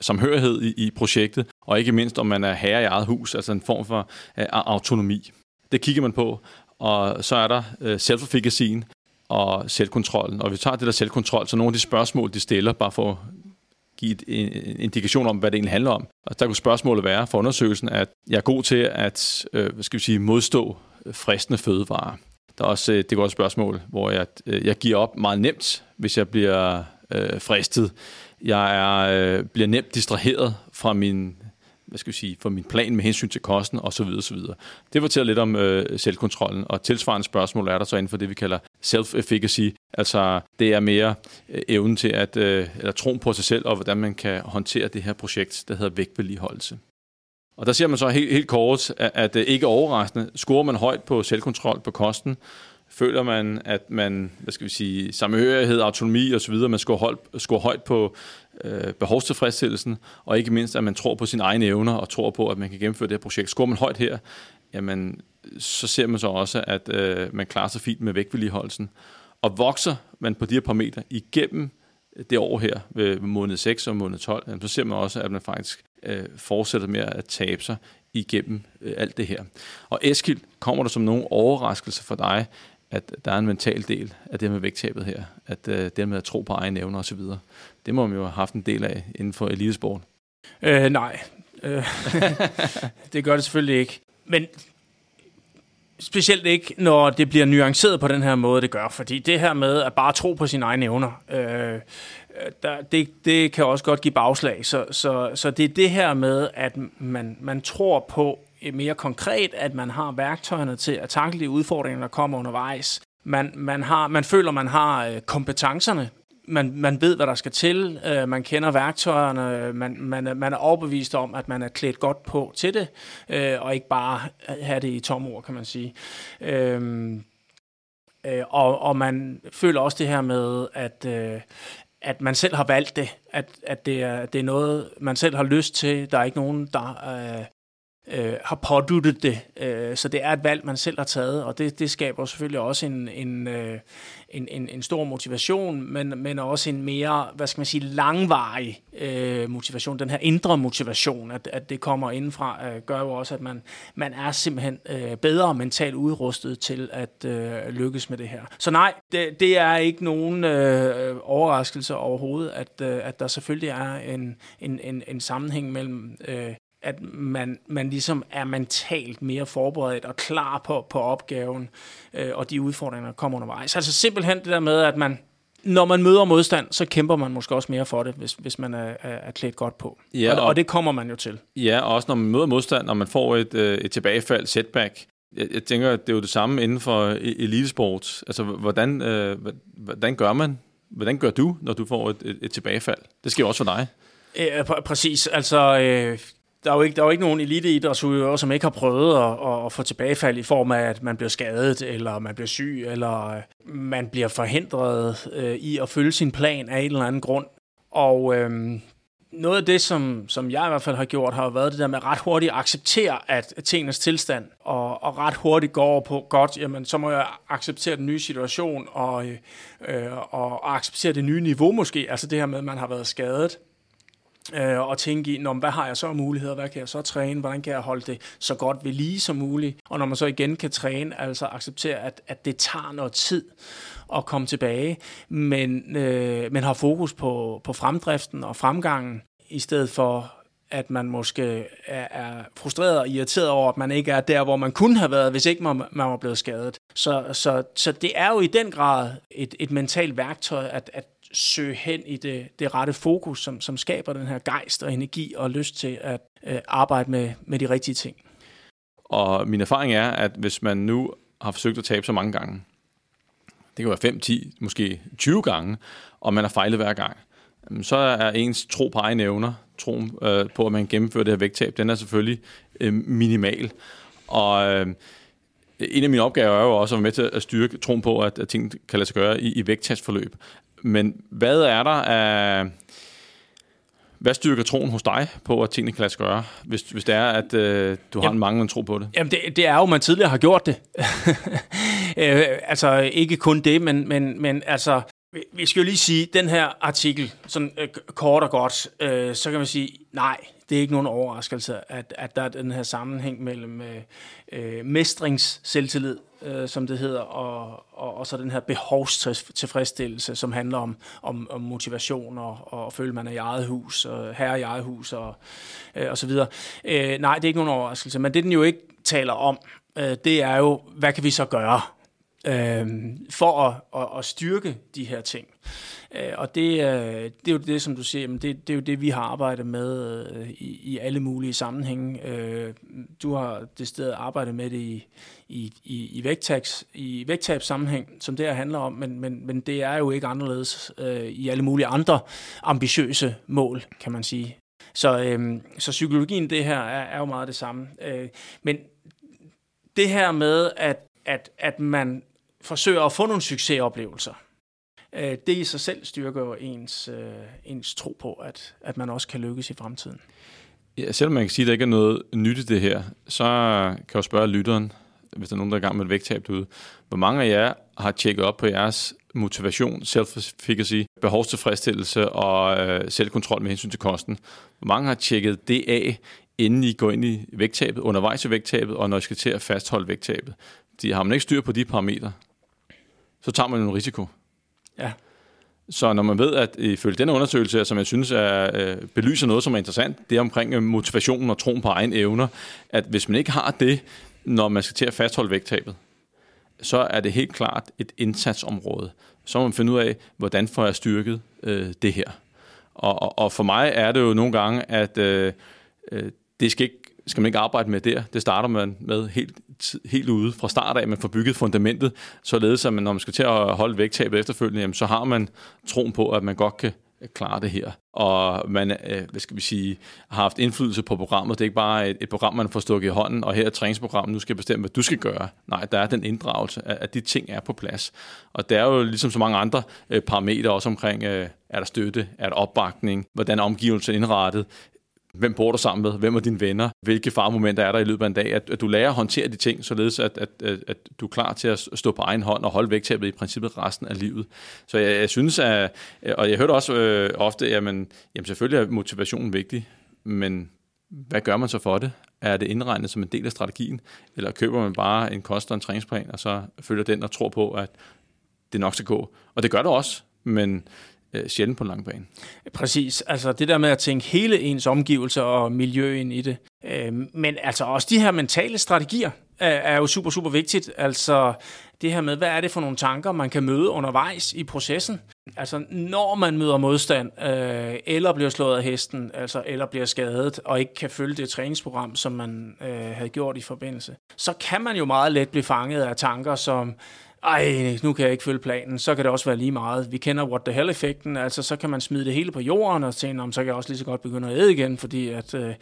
samhørighed i, i projektet, og ikke mindst, om man er herre i eget hus, altså en form for øh, autonomi. Det kigger man på, og så er der øh, self-efficacyen og selvkontrollen. Og vi tager det der selvkontrol, så nogle af de spørgsmål, de stiller, bare for give en indikation om, hvad det egentlig handler om. Og der kunne spørgsmålet være for undersøgelsen, at jeg er god til at øh, hvad skal vi sige, modstå øh, fristende fødevarer. Der er også øh, det er også et spørgsmål, hvor jeg, øh, jeg giver op meget nemt, hvis jeg bliver øh, fristet. Jeg er, øh, bliver nemt distraheret fra min hvad skal vi sige, for min plan med hensyn til kosten osv. osv. Det fortæller lidt om øh, selvkontrollen, og tilsvarende spørgsmål er der så inden for det, vi kalder self-efficacy. Altså det er mere øh, evnen til at, øh, eller troen på sig selv, og hvordan man kan håndtere det her projekt, der hedder vægtvedligeholdelse. Og der ser man så helt, helt kort, at, at øh, ikke overraskende, scorer man højt på selvkontrol på kosten, føler man, at man, hvad skal vi sige, samhørighed, autonomi osv., man skulle, hold, skulle højt på øh, behovstilfredsstillelsen, og ikke mindst, at man tror på sine egne evner, og tror på, at man kan gennemføre det her projekt. Skår man højt her, jamen, så ser man så også, at øh, man klarer sig fint med vægtvedligeholdelsen. Og vokser man på de her parametre igennem det år her, ved måned 6 og måned 12, jamen, så ser man også, at man faktisk øh, fortsætter med at tabe sig igennem øh, alt det her. Og Eskild, kommer der som nogen overraskelse for dig, at der er en mental del af det med vægttabet her, at øh, det med at tro på egne evner osv., det må man jo have haft en del af inden for elitesport. Øh, nej, øh, det gør det selvfølgelig ikke. Men specielt ikke, når det bliver nuanceret på den her måde, det gør. Fordi det her med at bare tro på sine egne evner, øh, der, det, det kan også godt give bagslag. Så, så, så det er det her med, at man, man tror på Øh, mere konkret, at man har værktøjerne til at takle de udfordringer, der kommer undervejs. Man, man, har, man føler, man har øh, kompetencerne. Man, man ved, hvad der skal til. Øh, man kender værktøjerne. Man, man, man er overbevist om, at man er klædt godt på til det, øh, og ikke bare have det i tom ord, kan man sige. Øhm, øh, og, og man føler også det her med, at, øh, at man selv har valgt det, at, at det, er, det er noget, man selv har lyst til. Der er ikke nogen, der øh, Øh, har påduttet det. Øh, så det er et valg, man selv har taget, og det, det skaber selvfølgelig også en, en, øh, en, en, en stor motivation, men, men også en mere, hvad skal man sige, langvarig øh, motivation. Den her indre motivation, at, at det kommer indenfra, øh, gør jo også, at man, man er simpelthen øh, bedre mentalt udrustet til at øh, lykkes med det her. Så nej, det, det er ikke nogen øh, overraskelse overhovedet, at, øh, at der selvfølgelig er en, en, en, en sammenhæng mellem øh, at man, man ligesom er mentalt mere forberedt og klar på, på opgaven øh, og de udfordringer, der kommer undervejs. Altså simpelthen det der med, at man, når man møder modstand, så kæmper man måske også mere for det, hvis, hvis man er, er, klædt godt på. Ja, og, og, og det kommer man jo til. Ja, og også når man møder modstand, når man får et, øh, et tilbagefald, setback, jeg, jeg tænker, at det er jo det samme inden for e-, elitesport. Altså, hvordan, øh, hvordan gør man? Hvordan gør du, når du får et, et, et tilbagefald? Det sker også for dig. Ja, pr- præcis. Altså, øh, der er jo ikke, der er jo ikke nogen eliteidrætsudøvere, som ikke har prøvet at, at, at få tilbagefald i form af, at man bliver skadet, eller man bliver syg, eller øh, man bliver forhindret øh, i at følge sin plan af en eller anden grund. Og øh, noget af det, som, som jeg i hvert fald har gjort, har været det der med ret hurtigt at acceptere, at tingenes tilstand, og, og ret hurtigt går over på, godt, jamen, så må jeg acceptere den nye situation, og, øh, og, og acceptere det nye niveau måske, altså det her med, at man har været skadet, øh, og tænke i, hvad har jeg så muligheder, hvad kan jeg så træne, hvordan kan jeg holde det så godt ved lige som muligt, og når man så igen kan træne, altså acceptere, at, at det tager noget tid at komme tilbage, men, øh, men har fokus på, på fremdriften og fremgangen, i stedet for at man måske er, er frustreret og irriteret over, at man ikke er der, hvor man kunne have været, hvis ikke man, man var blevet skadet. Så, så, så det er jo i den grad et, et mentalt værktøj at, at søge hen i det, det rette fokus, som, som skaber den her gejst og energi og lyst til at øh, arbejde med, med de rigtige ting. Og min erfaring er, at hvis man nu har forsøgt at tabe så mange gange, det kan være 5, 10, måske 20 gange, og man har fejlet hver gang, så er ens tro på egne evner, troen øh, på, at man gennemfører det her vægttab, den er selvfølgelig øh, minimal. Og øh, en af mine opgaver er jo også at være med til at styrke troen på, at, at ting kan lade sig gøre i, i vægttabsforløb. Men hvad er der af... Hvad styrker troen hos dig på, at tingene kan lade sig gøre, hvis, hvis det er, at øh, du har jamen, en manglende tro på det? Jamen, det, det er jo, at man tidligere har gjort det. øh, altså, ikke kun det, men, men, men altså, vi skal jo lige sige, den her artikel, sådan øh, kort og godt, øh, så kan man sige, nej, det er ikke nogen overraskelse, at, at der er den her sammenhæng mellem øh, øh mestringsselvtillid, øh, som det hedder, og, og, og så den her behovstilfredsstillelse, som handler om, om, om motivation og, og føle, man er i eget hus, og herre i eget hus og, øh, og så videre. Øh, nej, det er ikke nogen overraskelse, men det den jo ikke taler om, øh, det er jo, hvad kan vi så gøre? Øh, for at, at, at styrke de her ting. Øh, og det, øh, det er jo det, som du siger, men det, det er jo det, vi har arbejdet med øh, i, i alle mulige sammenhænge. Øh, du har det sted arbejdet med det i, i, i, i, vægttabs, i vægttabssammenhæng, som det her handler om, men, men, men det er jo ikke anderledes øh, i alle mulige andre ambitiøse mål, kan man sige. Så, øh, så psykologien det her er, er jo meget det samme. Øh, men det her med, at, at, at man forsøger at få nogle succesoplevelser. Øh, det i sig selv styrker jo ens, øh, ens tro på, at, at man også kan lykkes i fremtiden. Ja, selvom man kan sige, at der ikke er noget nyt i det her, så kan jeg jo spørge lytteren, hvis der er nogen, der er i gang med et vægttab derude. Hvor mange af jer har tjekket op på jeres motivation, self-efficacy, behovstilfredsstillelse og øh, selvkontrol med hensyn til kosten? Hvor mange har tjekket det af, inden I går ind i vægttabet, undervejs i vægttabet, og når I skal til at fastholde vægttabet? De har man ikke styr på de parametre, så tager man en risiko. Ja. Så når man ved, at ifølge denne undersøgelse, som jeg synes er, øh, belyser noget, som er interessant, det er omkring øh, motivationen og troen på egen evner, at hvis man ikke har det, når man skal til at fastholde vægttabet, så er det helt klart et indsatsområde. Så må man finde ud af, hvordan får jeg styrket øh, det her. Og, og, og for mig er det jo nogle gange, at øh, øh det skal ikke skal man ikke arbejde med der. Det starter man med helt, helt ude fra start af. Man får bygget fundamentet, således at man, når man skal til at holde vægttabet efterfølgende, jamen, så har man troen på, at man godt kan øh, klare det her. Og man øh, hvad skal vi sige, har haft indflydelse på programmet. Det er ikke bare et, et program, man får stukket i hånden, og her er et træningsprogram, nu skal jeg bestemme, hvad du skal gøre. Nej, der er den inddragelse, at, at de ting er på plads. Og der er jo ligesom så mange andre øh, parametre, også omkring, øh, er der støtte, er der opbakning, hvordan er omgivelsen indrettet, Hvem bor du sammen med? Hvem er dine venner? Hvilke farmomenter er der i løbet af en dag? At, at du lærer at håndtere de ting, således at, at, at, at du er klar til at stå på egen hånd og holde vægttabet i princippet resten af livet. Så jeg, jeg synes, at, og jeg hørte også øh, ofte, jamen, jamen selvfølgelig er motivationen vigtig, men hvad gør man så for det? Er det indregnet som en del af strategien, eller køber man bare en kost og en træningsplan, og så følger den og tror på, at det nok skal gå? Og det gør det også, men øh, sjældent på en lang bane. Præcis. Altså det der med at tænke hele ens omgivelser og miljø ind i det. Øh, men altså også de her mentale strategier er, er jo super, super vigtigt. Altså det her med, hvad er det for nogle tanker, man kan møde undervejs i processen? Altså når man møder modstand, øh, eller bliver slået af hesten, altså, eller bliver skadet, og ikke kan følge det træningsprogram, som man øh, havde gjort i forbindelse, så kan man jo meget let blive fanget af tanker som, ej, nu kan jeg ikke følge planen, så kan det også være lige meget. Vi kender what the hell-effekten, altså så kan man smide det hele på jorden, og tænke, om så kan jeg også lige så godt begynde at æde igen, fordi at, øh,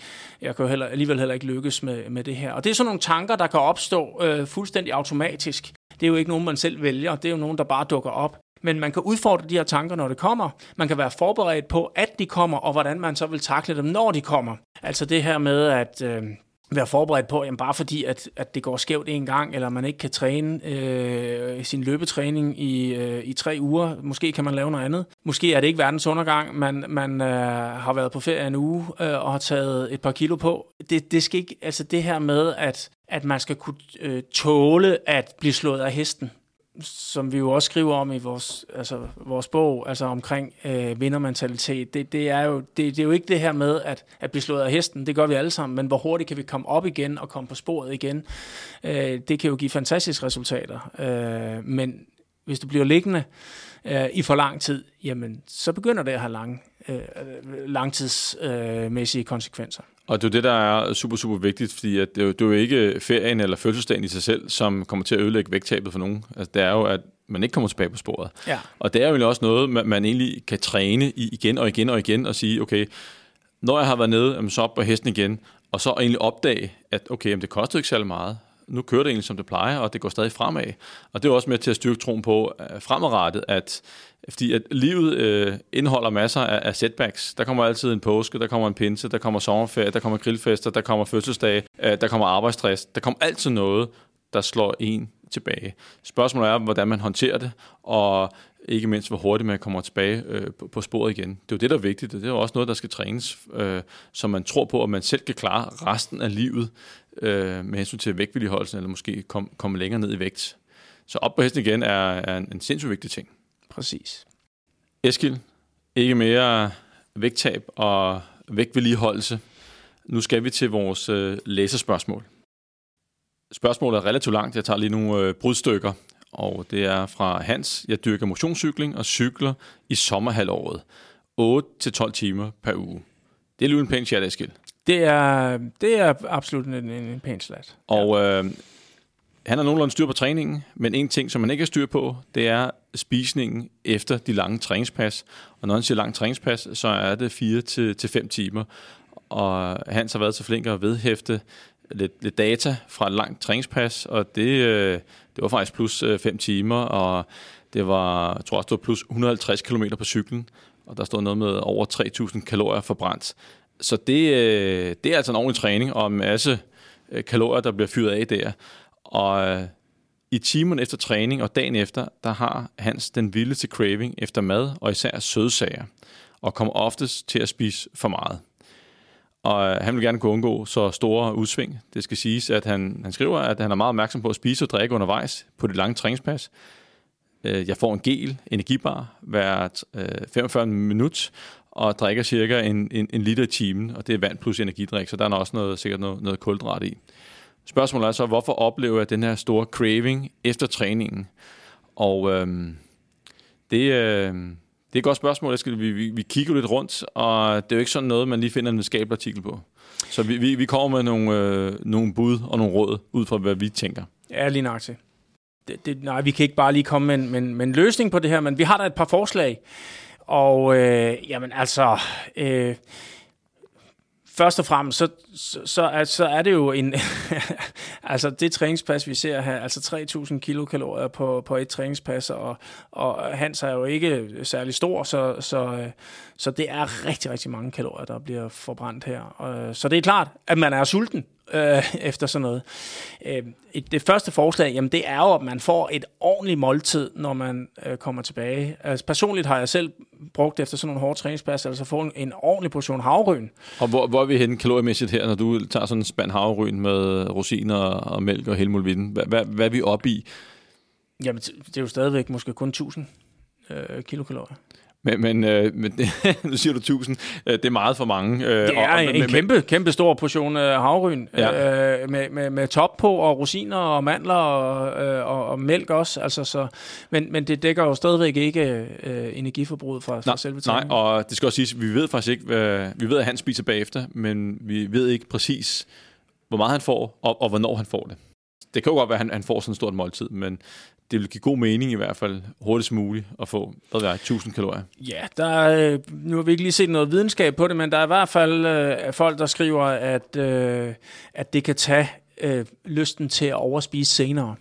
jeg kan jo heller, alligevel heller ikke lykkes med, med det her. Og det er sådan nogle tanker, der kan opstå øh, fuldstændig automatisk. Det er jo ikke nogen, man selv vælger, det er jo nogen, der bare dukker op. men man kan udfordre de her tanker, når det kommer. Man kan være forberedt på, at de kommer, og hvordan man så vil takle dem, når de kommer. Altså det her med, at... Øh, være forberedt på, jamen bare fordi, at, at det går skævt en gang, eller man ikke kan træne øh, sin løbetræning i, øh, i tre uger. Måske kan man lave noget andet. Måske er det ikke verdens undergang. Man, man øh, har været på ferie en uge øh, og har taget et par kilo på. Det, det skal ikke, altså det her med, at, at man skal kunne øh, tåle at blive slået af hesten som vi jo også skriver om i vores, altså, vores bog, altså omkring øh, vindermentalitet, det, det, er jo, det, det er jo ikke det her med at, at blive slået af hesten, det gør vi alle sammen, men hvor hurtigt kan vi komme op igen og komme på sporet igen, øh, det kan jo give fantastiske resultater. Øh, men hvis du bliver liggende øh, i for lang tid, jamen så begynder det at have lang, øh, langtidsmæssige øh, konsekvenser. Og det er det, der er super, super vigtigt, fordi at det, er jo, det er jo ikke ferien eller fødselsdagen i sig selv, som kommer til at ødelægge vægttabet for nogen. Altså, det er jo, at man ikke kommer tilbage på sporet. Ja. Og det er jo også noget, man, man egentlig kan træne i igen og igen og igen og sige, okay, når jeg har været nede, så op på hesten igen, og så egentlig opdage, at okay, jamen, det koster ikke særlig meget nu kører det egentlig, som det plejer, og det går stadig fremad. Og det er også med til at styrke troen på uh, fremadrettet, at fordi at livet øh, indeholder masser af, af setbacks. Der kommer altid en påske, der kommer en pinse, der kommer sommerferie, der kommer grillfester, der kommer fødselsdage, øh, der kommer arbejdsstress. Der kommer altid noget, der slår en tilbage. Spørgsmålet er, hvordan man håndterer det, og ikke mindst, hvor hurtigt man kommer tilbage øh, på, på sporet igen. Det er jo det, der er vigtigt, og det er jo også noget, der skal trænes, øh, så man tror på, at man selv kan klare resten af livet øh, med hensyn til vægtvedligeholdelsen, eller måske kom, komme længere ned i vægt. Så op på hesten igen er, er en, en sindssygt vigtig ting. Præcis. Eskil, ikke mere vægttab og vægtvedligeholdelse. Nu skal vi til vores øh, læserspørgsmål. Spørgsmålet er relativt langt. Jeg tager lige nogle øh, brudstykker, og det er fra Hans. Jeg dyrker motionscykling og cykler i sommerhalvåret. 8-12 timer per uge. Det er lige en pæn chat, Eskil. Det er, det er absolut en, en pæn slat. Og øh, han har nogenlunde styr på træningen, men en ting, som han ikke har styr på, det er spisningen efter de lange træningspas. Og når han siger lang træningspas, så er det 4 til, til 5 timer. Og Hans har været så flink at vedhæfte lidt, lidt data fra et langt træningspas, og det, øh, det var faktisk plus 5 øh, timer, og det var, jeg tror også, det var plus 150 km på cyklen, og der stod noget med over 3.000 kalorier forbrændt. Så det, øh, det er altså en ordentlig træning og en masse øh, kalorier, der bliver fyret af der. Og øh, i timen efter træning og dagen efter, der har Hans den vildeste craving efter mad og især sødsager, og kommer oftest til at spise for meget. Og øh, han vil gerne kunne undgå så store udsving. Det skal siges, at han, han skriver, at han er meget opmærksom på at spise og drikke undervejs på det lange træningspas. Øh, jeg får en gel, energibar, hver 45 øh, minut, og drikker cirka en, en, en liter i timen, og det er vand plus energidrik, så der er også noget, sikkert noget, noget kulhydrat i. Spørgsmålet er så, hvorfor oplever jeg den her store craving efter træningen? Og øhm, det, øh, det er et godt spørgsmål. Skal, vi, vi, vi kigger lidt rundt, og det er jo ikke sådan noget, man lige finder en videnskabelig artikel på. Så vi, vi, vi kommer med nogle, øh, nogle bud og nogle råd, ud fra hvad vi tænker. Ja, lige nok til. Det, det, nej, vi kan ikke bare lige komme med en, med, med en løsning på det her, men vi har da et par forslag. Og øh, jamen altså, øh, først og fremmest, så, så, så, så er det jo en, altså det træningspas, vi ser her, altså 3.000 kilokalorier på, på et træningspas, og, og Hans er jo ikke særlig stor, så, så, øh, så det er rigtig, rigtig mange kalorier, der bliver forbrændt her. Og, så det er klart, at man er sulten øh, efter sådan noget. Øh, det første forslag, jamen det er jo, at man får et ordentligt måltid, når man øh, kommer tilbage. Altså personligt har jeg selv brugt efter sådan nogle hårde træningspas, altså få en, en ordentlig portion havryn. Og hvor, hvor er vi henne kaloriemæssigt her, når du tager sådan en spand havryn med rosiner og mælk og? Hvad, hvad, hvad er vi oppe i? Jamen, det er jo stadigvæk måske kun 1000 øh, kilokalorier. Men, men, øh, men nu siger du 1000, øh, det er meget for mange. Øh, det er og, en men, kæmpe, kæmpe stor portion øh, havryn ja. øh, med, med, med top på, og rosiner og mandler og, øh, og, og mælk også. Altså, så, men, men det dækker jo stadigvæk ikke øh, energiforbruget fra, fra selve træningen. Nej, og det skal også siges, vi ved faktisk ikke, hvad, vi ved, at han spiser bagefter, men vi ved ikke præcis, hvor meget han får, og, og hvornår han får det. Det kan jo godt være, at han, han får sådan et stort måltid, men det vil give god mening i hvert fald hurtigst muligt at få, hvad ved jeg, 1000 kalorier. Ja, der er, nu har vi ikke lige set noget videnskab på det, men der er i hvert fald øh, folk, der skriver, at, øh, at det kan tage øh, lysten til at overspise senere.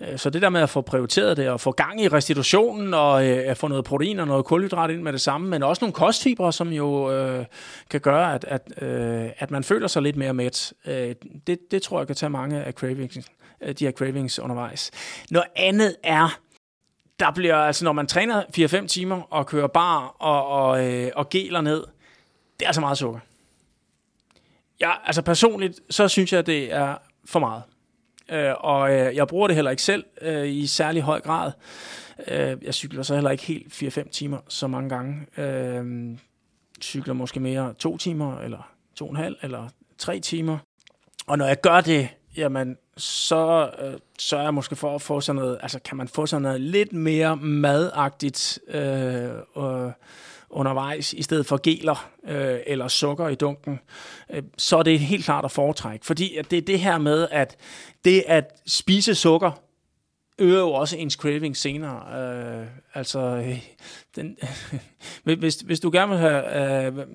Øh, så det der med at få prioriteret det, og få gang i restitutionen, og øh, at få noget protein og noget kulhydrat ind med det samme, men også nogle kostfibre, som jo øh, kan gøre, at, at, øh, at man føler sig lidt mere mæt. Øh, det, det tror jeg kan tage mange af cravings, øh, de her cravings undervejs. Noget andet er, der bliver, altså når man træner 4-5 timer og kører bar og, og, øh, og geler ned, det er altså meget sukker. Ja, altså personligt, så synes jeg, det er for meget. Øh, og øh, jeg bruger det heller ikke selv øh, i særlig høj grad. Øh, jeg cykler så heller ikke helt 4-5 timer så mange gange. Øh, cykler måske mere to timer, eller to og en halv, eller tre timer. Og når jeg gør det, jamen, så øh, sørger jeg måske for at få sådan noget, altså kan man få sådan noget lidt mere madagtigt øh, øh, undervejs, i stedet for geler øh, eller sukker i dunken, øh, så er det helt klart at foretrække. Fordi at det er det her med, at det at spise sukker, øger jo også ens craving senere. Øh, altså, den, hvis, hvis du gerne vil have... Øh,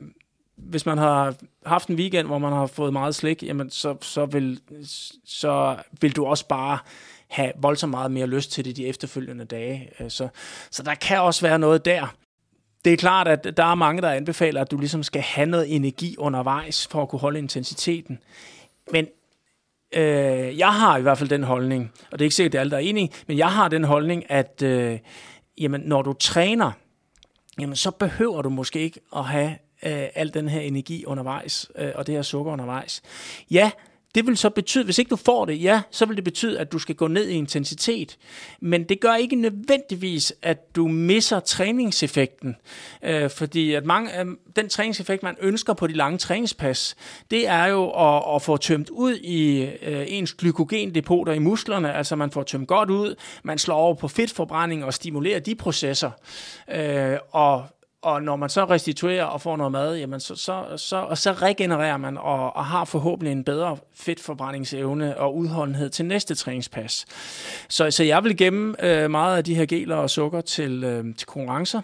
hvis man har haft en weekend, hvor man har fået meget slik, jamen så, så, vil, så vil du også bare have voldsomt meget mere lyst til det de efterfølgende dage. Øh, så, så der kan også være noget der. Det er klart, at der er mange, der anbefaler, at du ligesom skal have noget energi undervejs for at kunne holde intensiteten. Men øh, jeg har i hvert fald den holdning, og det er ikke sikkert, at alle der er enige, men jeg har den holdning, at øh, jamen, når du træner, jamen, så behøver du måske ikke at have øh, al den her energi undervejs, øh, og det her sukker undervejs. Ja, det vil så betyde, hvis ikke du får det, ja, så vil det betyde, at du skal gå ned i intensitet. Men det gør ikke nødvendigvis, at du misser træningseffekten. Øh, fordi at mange, øh, den træningseffekt, man ønsker på de lange træningspas, det er jo at, at få tømt ud i øh, ens glykogendepoter i musklerne. Altså man får tømt godt ud, man slår over på fedtforbrænding og stimulerer de processer. Øh, og og når man så restituerer og får noget mad, jamen så, så, så, og så regenererer man og, og har forhåbentlig en bedre fedtforbrændingsevne og udholdenhed til næste træningspas. Så, så jeg vil gemme øh, meget af de her geler og sukker til, øh, til konkurrencer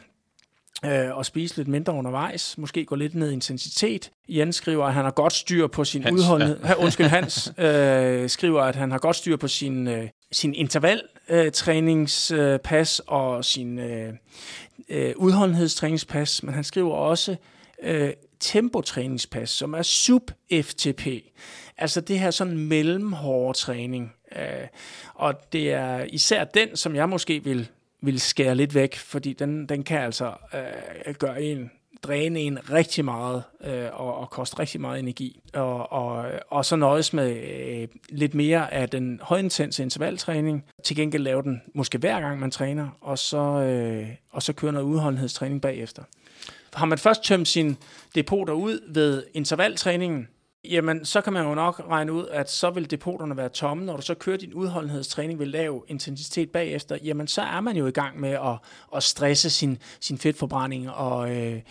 øh, og spise lidt mindre undervejs, måske gå lidt ned i intensitet. Jens skriver, at han har godt styr på sin Hans, udholdenhed. Ja. Undskyld, Hans øh, skriver, at han har godt styr på sin, øh, sin intervaltræningspas øh, og sin øh, øh, udholdenhedstræningspas, men han skriver også øh, tempotræningspas, som er sub-FTP. Altså det her sådan mellemhårde træning. Øh, og det er især den, som jeg måske vil, vil skære lidt væk, fordi den, den kan altså øh, gøre en dræne en rigtig meget øh, og, og koste rigtig meget energi. Og, og, og så nøjes med øh, lidt mere af den højintense intervaltræning. Til gengæld lave den måske hver gang man træner, og så, øh, og så køre noget udholdenhedstræning bagefter. Har man først tømt sin depoter ud ved intervaltræningen, jamen så kan man jo nok regne ud, at så vil depoterne være tomme. Når du så kører din udholdenhedstræning ved lav intensitet bagefter, jamen så er man jo i gang med at, at stresse sin, sin fedtforbrænding, og, øh,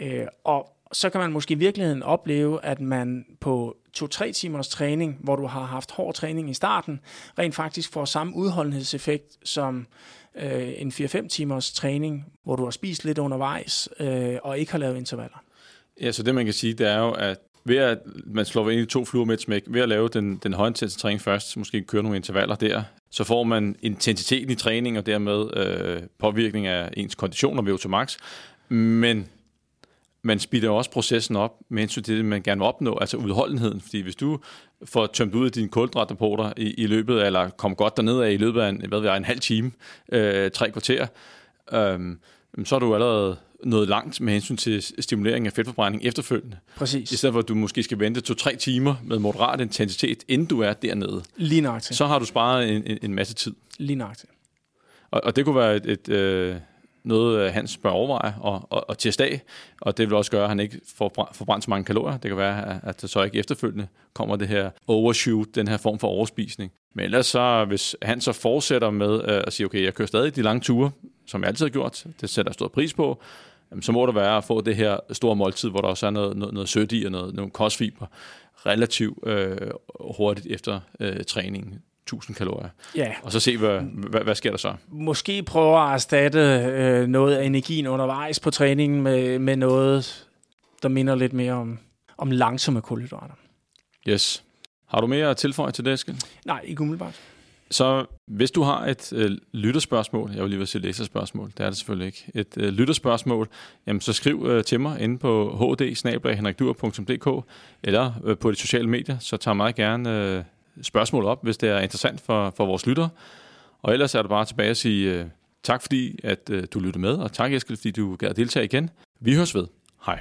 øh, og så kan man måske i virkeligheden opleve, at man på 2-3 timers træning, hvor du har haft hård træning i starten, rent faktisk får samme udholdenhedseffekt som øh, en 4-5 timers træning, hvor du har spist lidt undervejs øh, og ikke har lavet intervaller. Ja, så det man kan sige, det er jo, at ved at man slår ind i to fluer med et smæk, ved at lave den, den højintense træning først, måske køre nogle intervaller der, så får man intensiteten i træning og dermed øh, påvirkning af ens kondition og VO2 max. Men man speeder også processen op med hensyn til det, man gerne vil opnå, altså udholdenheden. Fordi hvis du får tømt ud af dine kulhydratrapporter i, i løbet, eller kom godt derned af i løbet af en, hvad ved jeg, en halv time, øh, tre kvarter, øh, så er du allerede noget langt med hensyn til stimulering af fedtforbrænding efterfølgende. Præcis. I stedet for, at du måske skal vente to-tre timer med moderat intensitet, inden du er dernede. Lige nøjagtigt. Så har du sparet en, en, en masse tid. Lige nøjagtigt. Og, og det kunne være et, et, øh, noget, Hans bør overveje og, og, og teste af, og det vil også gøre, at han ikke får forbrændt så mange kalorier. Det kan være, at det så ikke efterfølgende kommer det her overshoot, den her form for overspisning. Men ellers så, hvis han så fortsætter med øh, at sige, okay, jeg kører stadig de lange ture, som jeg altid har gjort, det sætter jeg stor pris på, så må det være at få det her store måltid, hvor der også er noget, noget, noget sødt i og noget, nogle kostfiber relativt øh, hurtigt efter øh, træningen. 1000 kalorier. Ja. Og så se, hvad, hvad, hvad sker der så? Måske prøve at erstatte øh, noget af energien undervejs på træningen med, med noget, der minder lidt mere om, om langsomme kulhydrater. Yes. Har du mere at tilføje til det, Eskild? Nej, ikke umiddelbart. Så hvis du har et øh, lytterspørgsmål, jeg vil lige vil sige læserspørgsmål, det er det selvfølgelig ikke, et øh, lytterspørgsmål, jamen så skriv øh, til mig inde på hd eller øh, på de sociale medier, så tager meget gerne øh, spørgsmål op, hvis det er interessant for, for vores lyttere. Og ellers er det bare tilbage at sige øh, tak fordi, at øh, du lyttede med, og tak Eskild, fordi du gad deltage igen. Vi høres ved. Hej.